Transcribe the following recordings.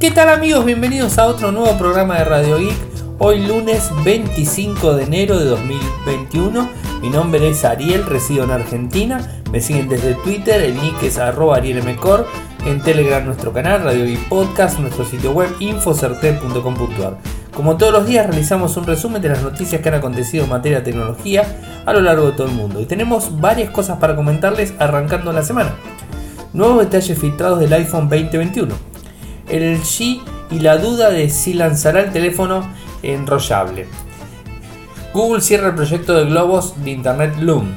¿Qué tal amigos? Bienvenidos a otro nuevo programa de Radio Geek. Hoy lunes 25 de enero de 2021. Mi nombre es Ariel, resido en Argentina. Me siguen desde Twitter, el nick es arroba. En Telegram nuestro canal, Radio Geek Podcast, nuestro sitio web infocertel.com.ar. Como todos los días realizamos un resumen de las noticias que han acontecido en materia de tecnología a lo largo de todo el mundo. Y tenemos varias cosas para comentarles arrancando la semana. Nuevos detalles filtrados del iPhone 2021 el LG y la duda de si lanzará el teléfono enrollable. Google cierra el proyecto de globos de Internet Loom.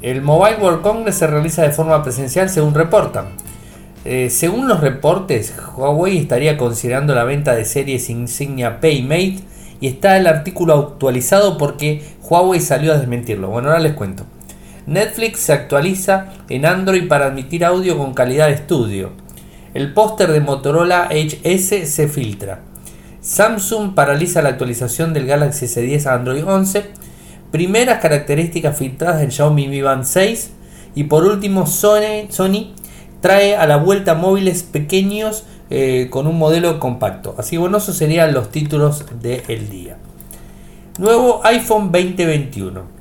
El Mobile World Congress se realiza de forma presencial según reportan. Eh, según los reportes, Huawei estaría considerando la venta de series insignia Paymate y está el artículo actualizado porque Huawei salió a desmentirlo. Bueno, ahora les cuento. Netflix se actualiza en Android para admitir audio con calidad de estudio. El póster de Motorola HS se filtra. Samsung paraliza la actualización del Galaxy S10 a Android 11. Primeras características filtradas del Xiaomi Mi Band 6. Y por último, Sony, trae a la vuelta móviles pequeños eh, con un modelo compacto. Así bueno, esos serían los títulos del día. Nuevo iPhone 2021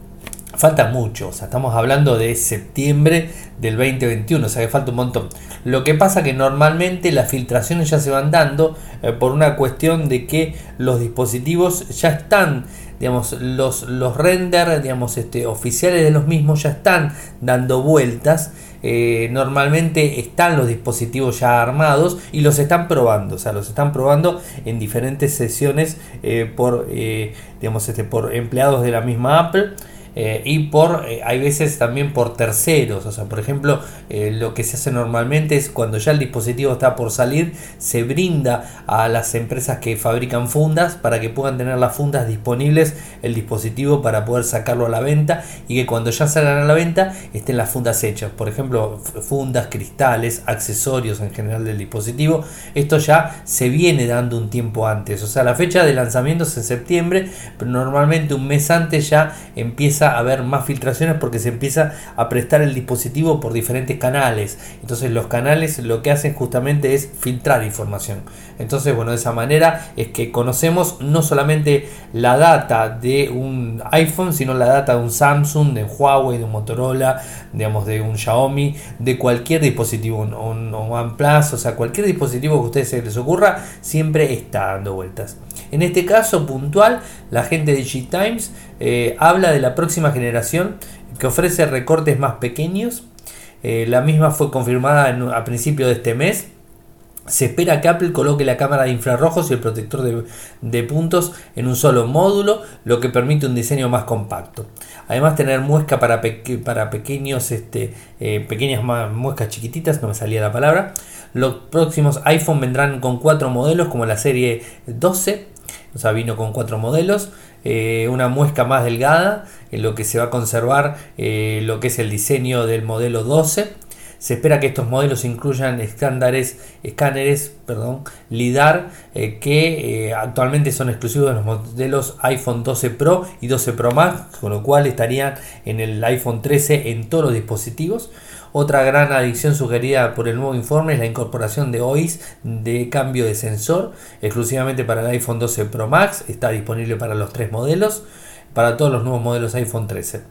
falta mucho, o sea, estamos hablando de septiembre del 2021, o sea que falta un montón. Lo que pasa que normalmente las filtraciones ya se van dando eh, por una cuestión de que los dispositivos ya están, digamos, los, los render, digamos, este, oficiales de los mismos ya están dando vueltas. Eh, normalmente están los dispositivos ya armados y los están probando, o sea, los están probando en diferentes sesiones eh, por, digamos, este, por empleados de la misma Apple. Eh, y por eh, hay veces también por terceros o sea por ejemplo eh, lo que se hace normalmente es cuando ya el dispositivo está por salir se brinda a las empresas que fabrican fundas para que puedan tener las fundas disponibles el dispositivo para poder sacarlo a la venta y que cuando ya salgan a la venta estén las fundas hechas. Por ejemplo fundas cristales accesorios en general del dispositivo. Esto ya se viene dando un tiempo antes. O sea la fecha de lanzamiento es en septiembre pero normalmente un mes antes ya empieza a haber más filtraciones porque se empieza a prestar el dispositivo por diferentes canales. Entonces los canales lo que hacen justamente es filtrar información. Entonces, bueno, de esa manera es que conocemos no solamente la data de un iPhone, sino la data de un Samsung, de un Huawei, de un Motorola, digamos, de un Xiaomi, de cualquier dispositivo, un, un OnePlus, o sea, cualquier dispositivo que a ustedes se les ocurra, siempre está dando vueltas. En este caso puntual, la gente de G-Times eh, habla de la próxima generación que ofrece recortes más pequeños. Eh, la misma fue confirmada a principios de este mes. Se espera que Apple coloque la cámara de infrarrojos y el protector de, puntos en un solo módulo, lo que permite un diseño más compacto. Además, tener muesca para, para pequeños, este, eh, pequeñas muescas chiquititas, no me salía la palabra. Los próximos iPhone vendrán con cuatro modelos, como la serie 12, o sea, vino con cuatro modelos, eh, una muesca más delgada, en lo que se va a conservar eh, lo que es el diseño del modelo 12. Se espera que estos modelos incluyan estándares, escáneres perdón, LIDAR eh, que actualmente son exclusivos de los modelos iPhone 12 Pro y 12 Pro Max, con lo cual estarían en el iPhone 13 en todos los dispositivos. Otra gran adición sugerida por el nuevo informe es la incorporación de OIS de cambio de sensor exclusivamente para el iPhone 12 Pro Max. Está disponible para los tres modelos, para todos los nuevos modelos iPhone 13.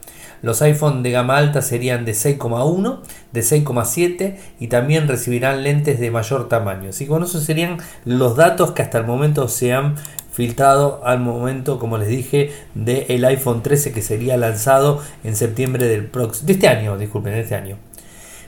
Los iPhone de gama alta serían de 6,1, de 6,7 y también recibirán lentes de mayor tamaño. Así que eso serían los datos que hasta el momento se han filtrado al momento, como les dije, del iPhone 13 que sería lanzado en septiembre del de este año, disculpen, de este año.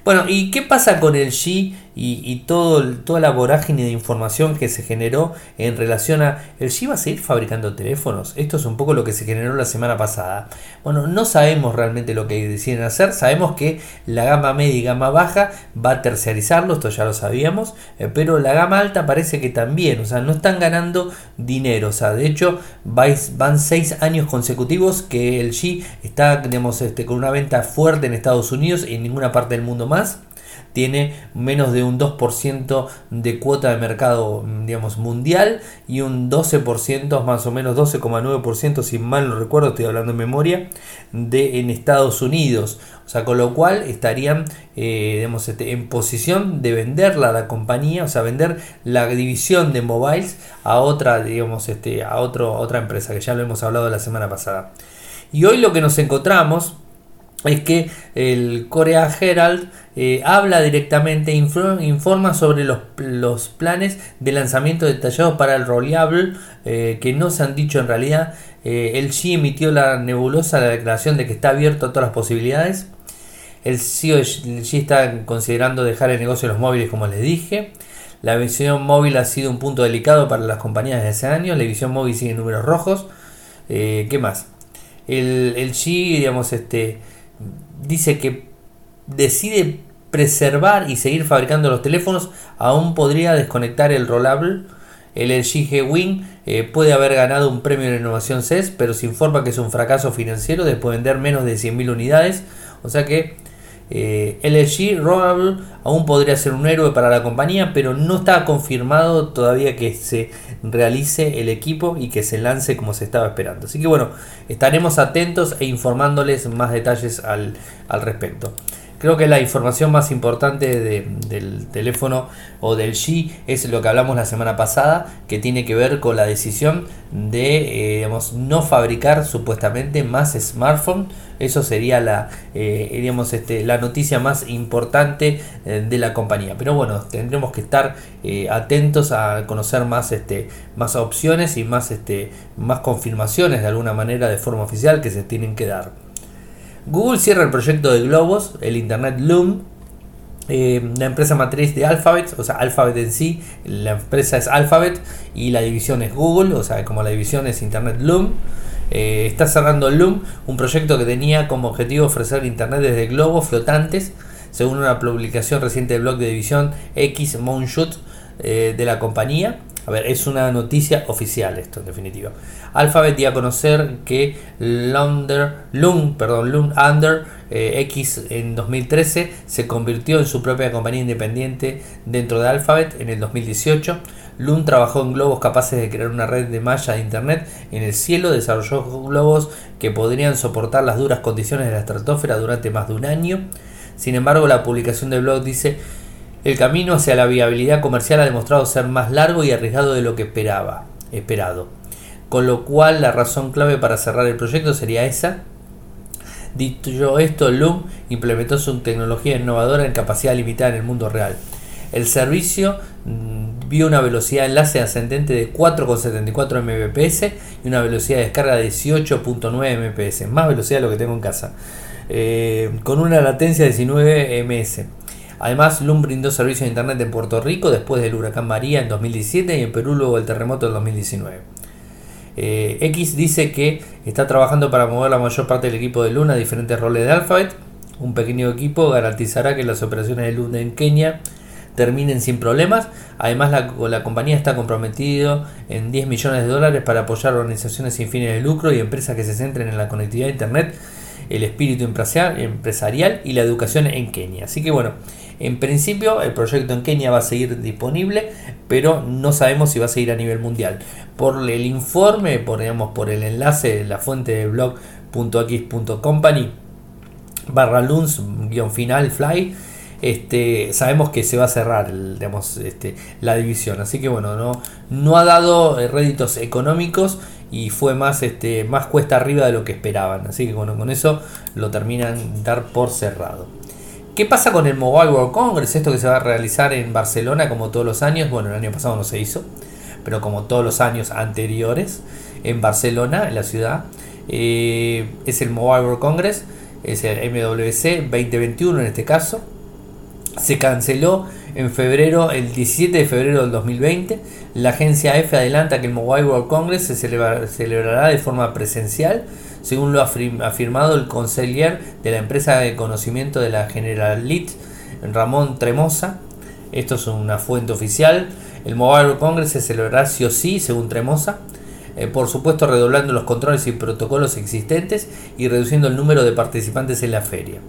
Bueno, ¿y qué pasa con el G y, todo, toda la vorágine de información que se generó en relación a el G va a seguir fabricando teléfonos? Esto es un poco lo que se generó la semana pasada. Bueno, no sabemos realmente lo que deciden hacer, sabemos que la gama media y gama baja va a terciarizarlo, esto ya lo sabíamos, eh, pero la gama alta parece que también, o sea, no están ganando dinero, o sea, de hecho van seis años consecutivos que el G está, digamos, este, con una venta fuerte en Estados Unidos y en ninguna parte del mundo más tiene menos de un 2% de cuota de mercado digamos, mundial y un 12%, más o menos 12,9%, si mal no recuerdo, estoy hablando en memoria, de, en Estados Unidos. O sea, con lo cual estarían eh, digamos, este, en posición de venderla a la compañía, o sea, vender la división de mobiles a otra, digamos, este, a otro, otra empresa, que ya lo hemos hablado la semana pasada. Y hoy lo que nos encontramos es que el Korea Herald eh, habla directamente, informa sobre los, planes de lanzamiento detallados para el Rollable eh, que no se han dicho en realidad. Eh, el G emitió la nebulosa la declaración de que está abierto a todas las posibilidades. El CEO de está considerando dejar el negocio de los móviles como les dije. La visión móvil ha sido un punto delicado para las compañías desde hace años. La visión móvil sigue en números rojos. ¿Qué más? El, el G, digamos, este dice que decide preservar y seguir fabricando los teléfonos, aún podría desconectar el rollable. El LG G-Wing eh, puede haber ganado un premio de innovación CES, pero se informa que es un fracaso financiero después de vender menos de 100.000 unidades. O sea que eh, LG Rollable aún podría ser un héroe para la compañía, pero no está confirmado todavía que se realice el equipo y que se lance como se estaba esperando. Así que bueno, estaremos atentos e informándoles más detalles al, al respecto. Creo que la información más importante del teléfono o del G es lo que hablamos la semana pasada, que tiene que ver con la decisión de eh, no fabricar supuestamente más smartphones. Eso sería la, eh, digamos, este, la noticia más importante eh, de la compañía. Pero bueno, tendremos que estar atentos a conocer más, este, más opciones y más, este, más confirmaciones de alguna manera de forma oficial que se tienen que dar. Google cierra el proyecto de globos, el Internet Loom. Eh, la empresa matriz de Alphabet, o sea, Alphabet en sí, la empresa es Alphabet y la división es Google, o sea, como la división es Internet Loom. Eh, está cerrando Loom, un proyecto que tenía como objetivo ofrecer Internet desde globos flotantes, según una publicación reciente del blog de división X Moonshot eh, de la compañía. A ver, es una noticia oficial esto, en definitiva. Alphabet dio a conocer que Lunder, Lung, perdón, Lung Under eh, X en 2013 se convirtió en su propia compañía independiente dentro de Alphabet en el 2018. Lung trabajó en globos capaces de crear una red de malla de internet en el cielo, desarrolló globos que podrían soportar las duras condiciones de la estratosfera durante más de un año. Sin embargo, la publicación del blog dice el camino hacia la viabilidad comercial ha demostrado ser más largo y arriesgado de lo que esperaba, esperado. Con lo cual la razón clave para cerrar el proyecto sería esa. Dicho esto, Loom implementó su tecnología innovadora en capacidad limitada en el mundo real. El servicio mm, vio una velocidad de enlace ascendente de 4,74 Mbps y una velocidad de descarga de 18.9 Mbps, más velocidad de lo que tengo en casa, eh, con una latencia de 19 ms. Además, LUM brindó servicio de Internet en Puerto Rico después del huracán María en 2017 y en Perú luego del terremoto en 2019. Eh, X dice que está trabajando para mover la mayor parte del equipo de LUM a diferentes roles de Alphabet. Un pequeño equipo garantizará que las operaciones de LUM en Kenia terminen sin problemas. Además, la, compañía está comprometida en 10 millones de dólares para apoyar organizaciones sin fines de lucro y empresas que se centren en la conectividad de Internet, el espíritu empresarial y la educación en Kenia. Así que bueno, en principio, el proyecto en Kenia va a seguir disponible, pero no sabemos si va a seguir a nivel mundial. Por el informe, por, por el enlace, la fuente de blog.x.company barra luns final fly este, sabemos que se va a cerrar este, la división. Así que bueno no, no ha dado eh, réditos económicos y fue más, este, más cuesta arriba de lo que esperaban. Así que bueno con eso lo terminan dar por cerrado ¿Qué pasa con el Mobile World Congress? Esto que se va a realizar en Barcelona como todos los años. Bueno, el año pasado no se hizo, pero como todos los años anteriores en Barcelona, en la ciudad. Eh, es el Mobile World Congress, es el MWC 2021 en este caso. Se canceló en febrero, el 17 de febrero del 2020. La agencia F adelanta que el Mobile World Congress se celebrará de forma presencial según lo ha afirmado el conseller de la empresa de conocimiento de la Generalit, Ramón Tremosa. Esto es una fuente oficial. El Mobile Congress se celebrará sí o sí, según Tremosa. Eh, por supuesto, redoblando los controles y protocolos existentes y reduciendo el número de participantes en la feria.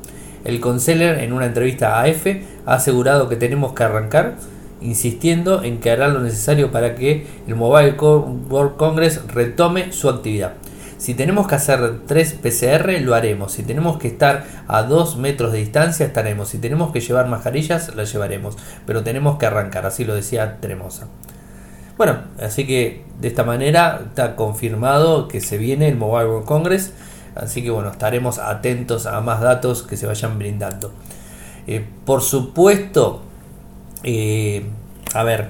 El conseller en una entrevista a AF ha asegurado que tenemos que arrancar, insistiendo en que hará lo necesario para que el Mobile World Congress retome su actividad. Si tenemos que hacer 3 PCR, lo haremos. Si tenemos que estar a 2 metros de distancia, estaremos. Si tenemos que llevar mascarillas, las llevaremos. Pero tenemos que arrancar, así lo decía Tremosa. Bueno, así que de esta manera está confirmado que se viene el Mobile World Congress. Así que bueno, estaremos atentos a más datos que se vayan brindando. Eh, por supuesto, eh, a ver,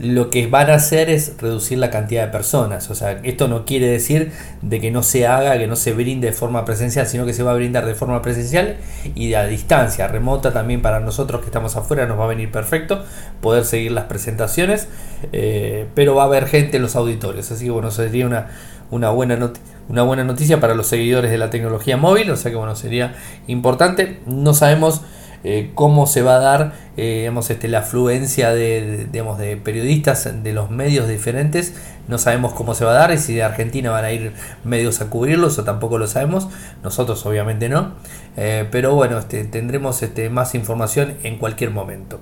lo que van a hacer es reducir la cantidad de personas. O sea, esto no quiere decir de que no se haga, que no se brinde de forma presencial, sino que se va a brindar de forma presencial y a distancia, remota también para nosotros que estamos afuera nos va a venir perfecto poder seguir las presentaciones, eh, pero va a haber gente en los auditorios, así que bueno, sería una, una buena una buena noticia para los seguidores de la tecnología móvil, o sea que bueno, sería importante. No sabemos eh, cómo se va a dar eh, este, la afluencia de, de periodistas de los medios diferentes. No sabemos cómo se va a dar y si de Argentina van a ir medios a cubrirlos o tampoco lo sabemos. Nosotros obviamente no. Eh, pero bueno, este, tendremos este, más información en cualquier momento.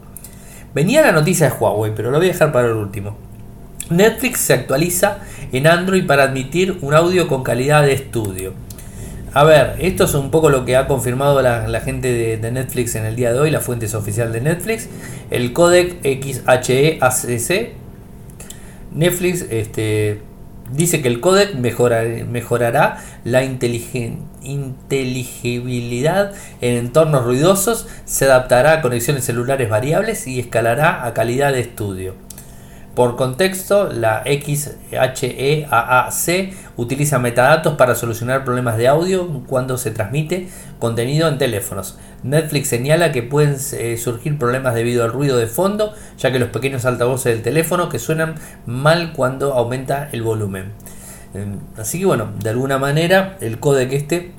Venía la noticia de Huawei, pero lo voy a dejar para el último. Netflix se actualiza en Android para admitir un audio con calidad de estudio. A ver, esto es un poco lo que ha confirmado la, gente de, Netflix en el día de hoy, la fuente es oficial de Netflix. El codec XHE-ACC. Netflix este, dice que el codec mejorará la inteligibilidad en entornos ruidosos, se adaptará a conexiones celulares variables y escalará a calidad de estudio. Por contexto, la XHEAAC utiliza metadatos para solucionar problemas de audio cuando se transmite contenido en teléfonos. Netflix señala que pueden eh, surgir problemas debido al ruido de fondo, ya que los pequeños altavoces del teléfono que suenan mal cuando aumenta el volumen. Em, así que bueno, de alguna manera el codec este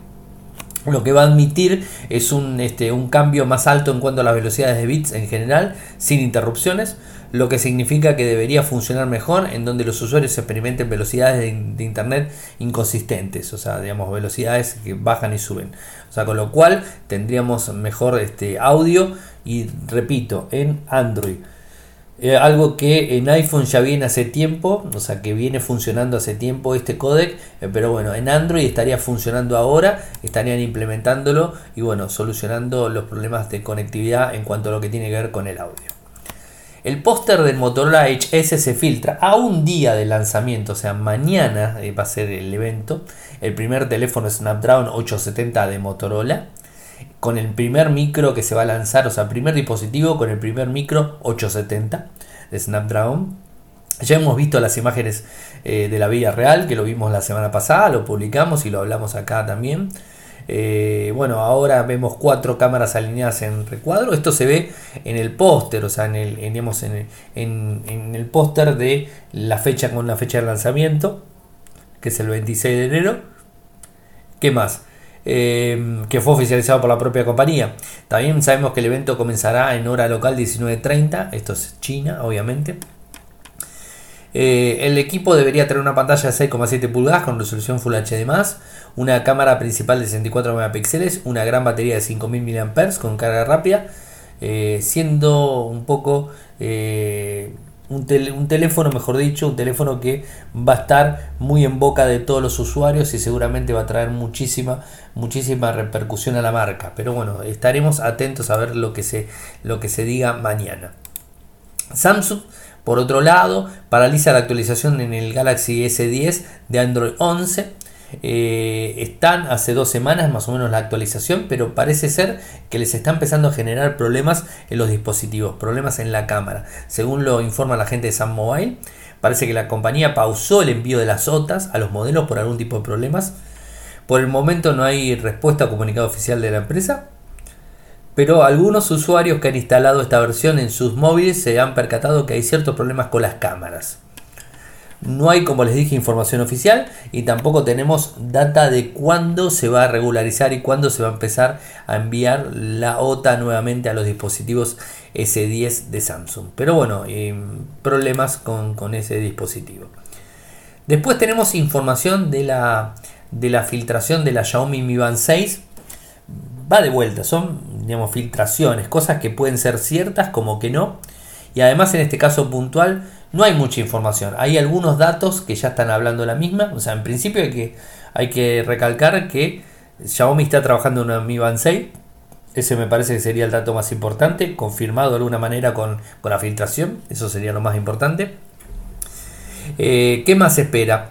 lo que va a admitir es un, este, un cambio más alto en cuanto a las velocidades de bits en general, sin interrupciones lo que significa que debería funcionar mejor en donde los usuarios experimenten velocidades de, internet inconsistentes, o sea, digamos, velocidades que bajan y suben. O sea, con lo cual tendríamos mejor este audio y repito, en Android. Eh, algo que en iPhone ya viene hace tiempo, o sea que viene funcionando hace tiempo este codec, eh, pero bueno, en Android estaría funcionando ahora, estarían implementándolo y bueno, solucionando los problemas de conectividad en cuanto a lo que tiene que ver con el audio. El póster del Motorola HS se filtra a un día de lanzamiento, o sea, mañana eh, va a ser el evento. El primer teléfono Snapdragon 870 de Motorola, con el primer micro que se va a lanzar, o sea, primer dispositivo con el primer micro 870 de Snapdragon. Ya hemos visto las imágenes eh, de la vida real, que lo vimos la semana pasada, lo publicamos y lo hablamos acá también. Eh, bueno, ahora vemos cuatro cámaras alineadas en recuadro. Esto se ve en el póster, o sea, en el, en, el póster de la fecha con la fecha de lanzamiento, que es el 26 de enero. ¿Qué más? Eh, que fue oficializado por la propia compañía. También sabemos que el evento comenzará en hora local 19.30. Esto es China, obviamente. Eh, el equipo debería tener una pantalla de 6,7 pulgadas con resolución Full HD+, una cámara principal de 64 megapíxeles, una gran batería de 5000 mAh con carga rápida, eh, siendo un poco eh, un, teléfono, mejor dicho, un teléfono que va a estar muy en boca de todos los usuarios y seguramente va a traer muchísima, muchísima repercusión a la marca. Pero bueno, estaremos atentos a ver lo que se, lo que se diga mañana. Samsung por otro lado, paraliza la actualización en el Galaxy S10 de Android 11. Eh, están hace dos semanas más o menos la actualización, pero parece ser que les está empezando a generar problemas en los dispositivos, problemas en la cámara. Según lo informa la gente de Sam Mobile, parece que la compañía pausó el envío de las OTAs a los modelos por algún tipo de problemas. Por el momento no hay respuesta o comunicado oficial de la empresa, pero algunos usuarios que han instalado esta versión en sus móviles se han percatado que hay ciertos problemas con las cámaras. No hay, como les dije, información oficial y tampoco tenemos data de cuándo se va a regularizar y cuándo se va a empezar a enviar la OTA nuevamente a los dispositivos S10 de Samsung. Pero bueno, eh, problemas con, con, ese dispositivo. Después tenemos información de la, de la filtración de la Xiaomi Mi Band 6 va de vuelta, son digamos, filtraciones, cosas que pueden ser ciertas como que no. Y además en este caso puntual no hay mucha información. Hay algunos datos que ya están hablando la misma. O sea, en principio hay que, hay que recalcar que Xiaomi está trabajando en Mi Band 6. Ese me parece que sería el dato más importante, confirmado de alguna manera con, la filtración. Eso sería lo más importante. Eh, ¿Qué más espera?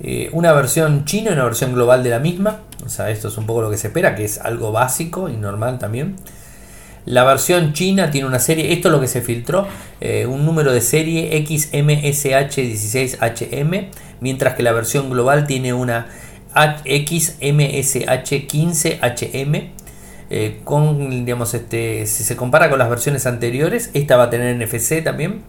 Eh, una versión china y una versión global de la misma. O sea, esto es un poco lo que se espera, que es algo básico y normal también. La versión china tiene una serie, esto es lo que se filtró, eh, un número de serie XMSH16HM, mientras que la versión global tiene una XMSH15HM. Eh, con, digamos, este, si se compara con las versiones anteriores, esta va a tener NFC también,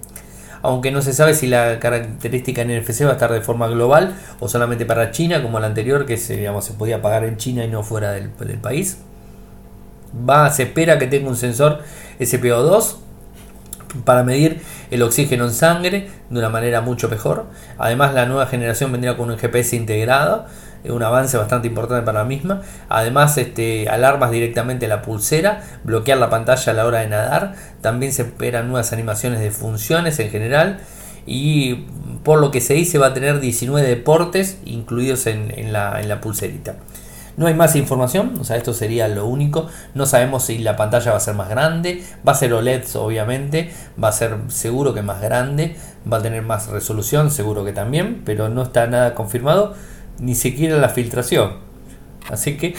aunque no se sabe si la característica NFC va a estar de forma global o solamente para China, como la anterior, que se, podía pagar en China y no fuera del, del país. Va, se espera que tenga un sensor SPO2 para medir el oxígeno en sangre de una manera mucho mejor. Además, la nueva generación vendría con un GPS integrado, un avance bastante importante para la misma. Además, este, alarmas directamente la pulsera, bloquear la pantalla a la hora de nadar. También se esperan nuevas animaciones de funciones en general. Y por lo que se dice, va a tener 19 deportes incluidos en, la, en la pulserita. No hay más información, o sea, esto sería lo único. No sabemos si la pantalla va a ser más grande, va a ser OLED obviamente, va a ser seguro que más grande, va a tener más resolución, seguro que también, pero no está nada confirmado, ni siquiera la filtración. Así que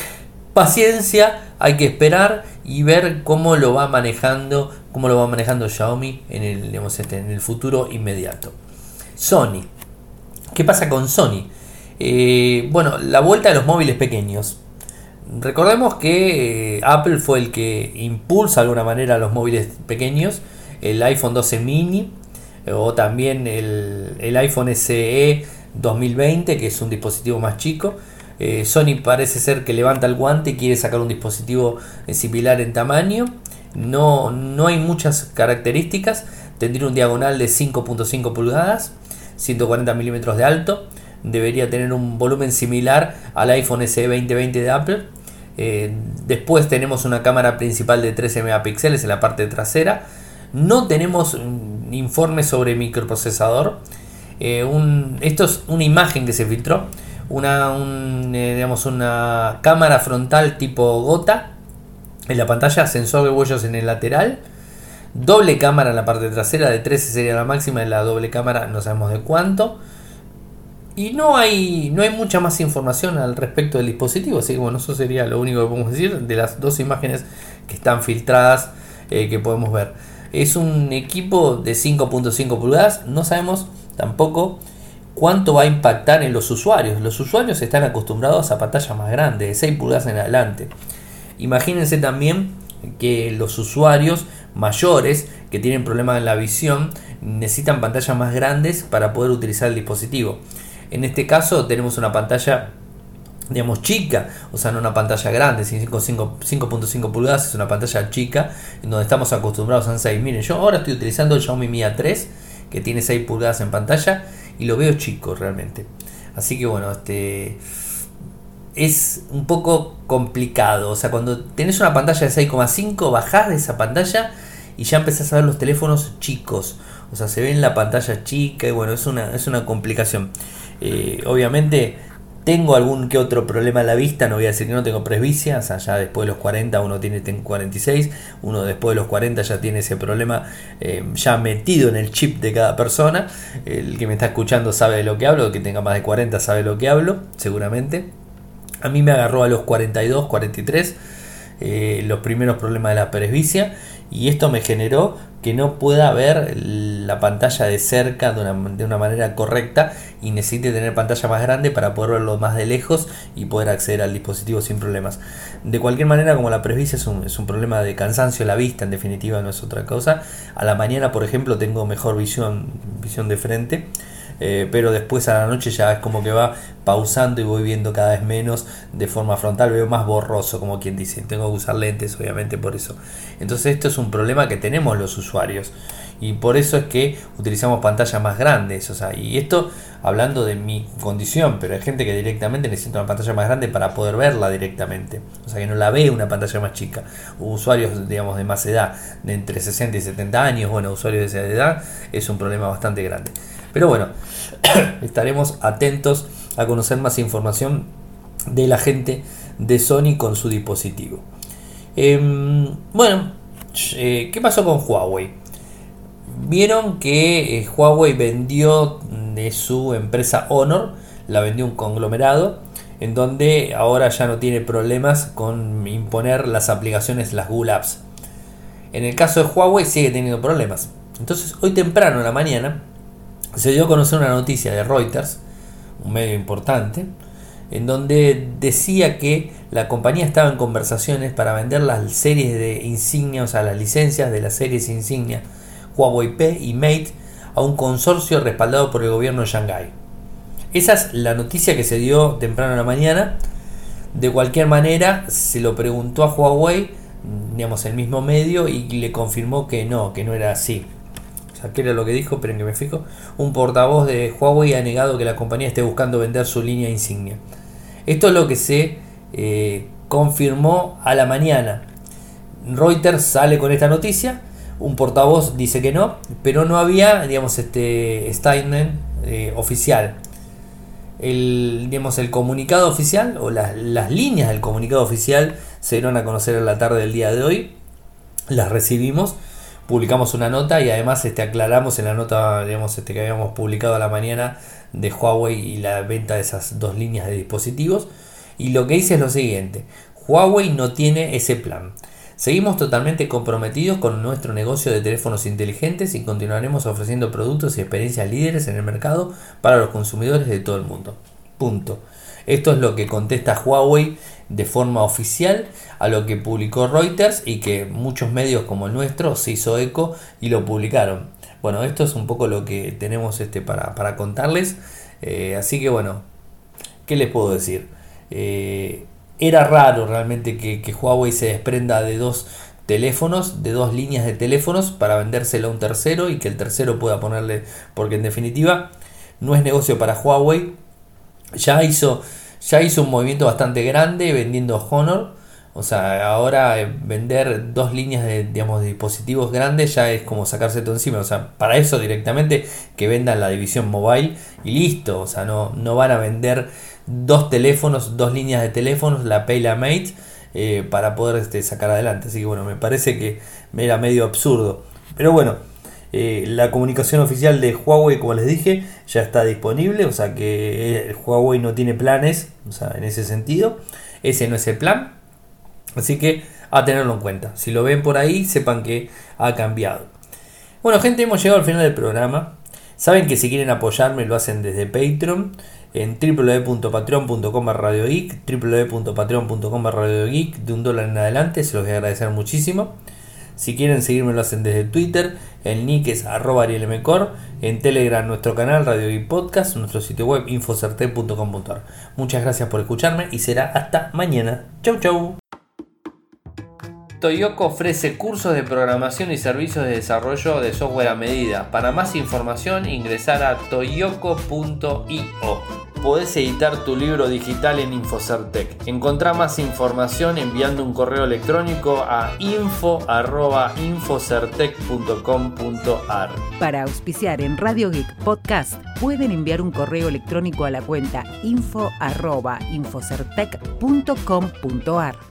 paciencia, hay que esperar y ver cómo lo va manejando, cómo lo va manejando Xiaomi en el, este, en el futuro inmediato. Sony. ¿Qué pasa con Sony? Eh, bueno, la vuelta de los móviles pequeños. Recordemos que eh, Apple fue el que impulsa de alguna manera los móviles pequeños, el iPhone 12 mini o también el, iPhone SE 2020, que es un dispositivo más chico. Sony parece ser que levanta el guante y quiere sacar un dispositivo similar en tamaño. No, no hay muchas características. Tendría un diagonal de 5.5 pulgadas, 140 milímetros de alto debería tener un volumen similar al iPhone SE 2020 de Apple. Eh, después tenemos una cámara principal de 13 megapíxeles en la parte trasera. No tenemos informes sobre microprocesador. Eh, esto es una imagen que se filtró. Una, eh, digamos, una cámara frontal tipo gota en la pantalla, sensor de huellos en el lateral. Doble cámara en la parte trasera, de 13 sería la máxima, en la doble cámara no sabemos de cuánto. Y no hay, no hay mucha más información al respecto del dispositivo, así que bueno, eso sería lo único que podemos decir de las dos imágenes que están filtradas eh, que podemos ver. Es un equipo de 5.5 pulgadas, no sabemos tampoco cuánto va a impactar en los usuarios. Los usuarios están acostumbrados a pantallas más grandes, de 6 pulgadas en adelante. Imagínense también que los usuarios mayores que tienen problemas en la visión necesitan pantallas más grandes para poder utilizar el dispositivo. En este caso tenemos una pantalla digamos chica, o sea, no una pantalla grande, 5.5 pulgadas es una pantalla chica, en donde estamos acostumbrados a 6. Miren, yo ahora estoy utilizando el Xiaomi Mi A3, que tiene 6 pulgadas en pantalla, y lo veo chico realmente. Así que bueno, este es un poco complicado, o sea, cuando tenés una pantalla de 6,5, bajás de esa pantalla y ya empezás a ver los teléfonos chicos, o sea, se ve en la pantalla chica y bueno, es una, es una complicación. Eh, obviamente tengo algún que otro problema en la vista, no voy a decir que no tengo presbicia, o sea, ya después de los 40 uno tiene 46, uno después de los 40 ya tiene ese problema eh, ya metido en el chip de cada persona. El que me está escuchando sabe de lo que hablo, el que tenga más de 40 sabe de lo que hablo, seguramente. A mí me agarró a los 42, 43 eh, los primeros problemas de la presbicia y esto me generó que no pueda ver la pantalla de cerca de una, de una, manera correcta y necesite tener pantalla más grande para poder verlo más de lejos y poder acceder al dispositivo sin problemas. De cualquier manera, como la presbicia es un, es un problema de cansancio la vista, en definitiva no es otra cosa, a la mañana, por ejemplo, tengo mejor visión, visión de frente eh, pero después a la noche ya es como que va pausando y voy viendo cada vez menos de forma frontal, veo más borroso, como quien dice, tengo que usar lentes obviamente por eso. Entonces esto es un problema que tenemos los usuarios Y por eso es que utilizamos pantallas más grandes. O sea, y esto hablando de mi condición, pero hay gente que directamente necesita una pantalla más grande para poder verla directamente. O sea, que no la ve una pantalla más chica. Usuarios, digamos, de más edad, de entre 60 y 70 años, bueno, usuarios de esa edad, es un problema bastante grande. Pero bueno, estaremos atentos a conocer más información de la gente de Sony con su dispositivo. Em, bueno, eh, ¿qué pasó con Huawei? Vieron que eh, Huawei vendió de su empresa Honor, la vendió un conglomerado, en donde ahora ya no tiene problemas con imponer las aplicaciones, las Google Apps. En el caso de Huawei sigue teniendo problemas. Entonces hoy temprano en la mañana se dio a conocer una noticia de Reuters, un medio importante, en donde decía que la compañía estaba en conversaciones para vender las series de insignia, o sea, las licencias de las series insignia Huawei P y Mate a un consorcio respaldado por el gobierno de Shanghái. Esa es la noticia que se dio temprano en la mañana. De cualquier manera, se lo preguntó a Huawei, digamos, el mismo medio, y le confirmó que no, que no era así. ¿Qué era lo que dijo? Esperen que me fijo. Un portavoz de Huawei ha negado que la compañía esté buscando vender su línea insignia. Esto es lo que se eh, confirmó a la mañana. Reuters sale con esta noticia, un portavoz dice que no, pero no había, digamos, este statement eh, oficial. El, digamos, el comunicado oficial o las, las líneas del comunicado oficial se dieron a conocer en la tarde del día de hoy. Las recibimos publicamos una nota y además este, aclaramos en la nota digamos, este, que habíamos publicado a la mañana de Huawei y la venta de esas dos líneas de dispositivos. Y lo que dice es lo siguiente, Huawei no tiene ese plan. Seguimos totalmente comprometidos con nuestro negocio de teléfonos inteligentes y continuaremos ofreciendo productos y experiencias líderes en el mercado para los consumidores de todo el mundo. Punto. Esto es lo que contesta Huawei de forma oficial a lo que publicó Reuters y que muchos medios como el nuestro se hizo eco y lo publicaron. Bueno, esto es un poco lo que tenemos este para, contarles. Eh, así que bueno, ¿qué les puedo decir? Eh, era raro realmente que, que, Huawei se desprenda de dos teléfonos, de dos líneas de teléfonos para vendérselo a un tercero y que el tercero pueda ponerle, porque en definitiva no es negocio para Huawei. Ya hizo ya hizo un movimiento bastante grande vendiendo Honor. O sea, ahora eh, vender dos líneas de, digamos, dispositivos grandes ya es como sacarse todo encima. O sea, para eso directamente que vendan la división mobile y listo. O sea, no, no van a vender dos teléfonos, dos líneas de teléfonos, la Pay la Mate, eh, para poder este, sacar adelante. Así que bueno, me parece que era medio absurdo. Pero bueno, eh, la comunicación oficial de Huawei, como les dije, ya está disponible, o sea que eh, Huawei no tiene planes, o sea, en ese sentido, ese no es el plan, así que a tenerlo en cuenta. Si lo ven por ahí, sepan que ha cambiado. Bueno, gente, hemos llegado al final del programa. Saben que si quieren apoyarme lo hacen desde Patreon en www.patreon.com radiogeek, www.patreon.com radiogeek, de un dólar en adelante, se los voy a agradecer muchísimo. Si quieren seguirme lo hacen desde Twitter, el nick es arroba arielmcor, en Telegram nuestro canal Radio y Podcast, nuestro sitio web infocerte.com.ar. Muchas gracias por escucharme y será hasta mañana. Chau chau. Toyoko ofrece cursos de programación y servicios de desarrollo de software a medida. Para más información ingresar a toyoko.io podés editar tu libro digital en Infocertec. Encontrá más información enviando un correo electrónico a info.infocertec.com.ar. Para auspiciar en Radio Geek Podcast, pueden enviar un correo electrónico a la cuenta info.infocertec.com.ar.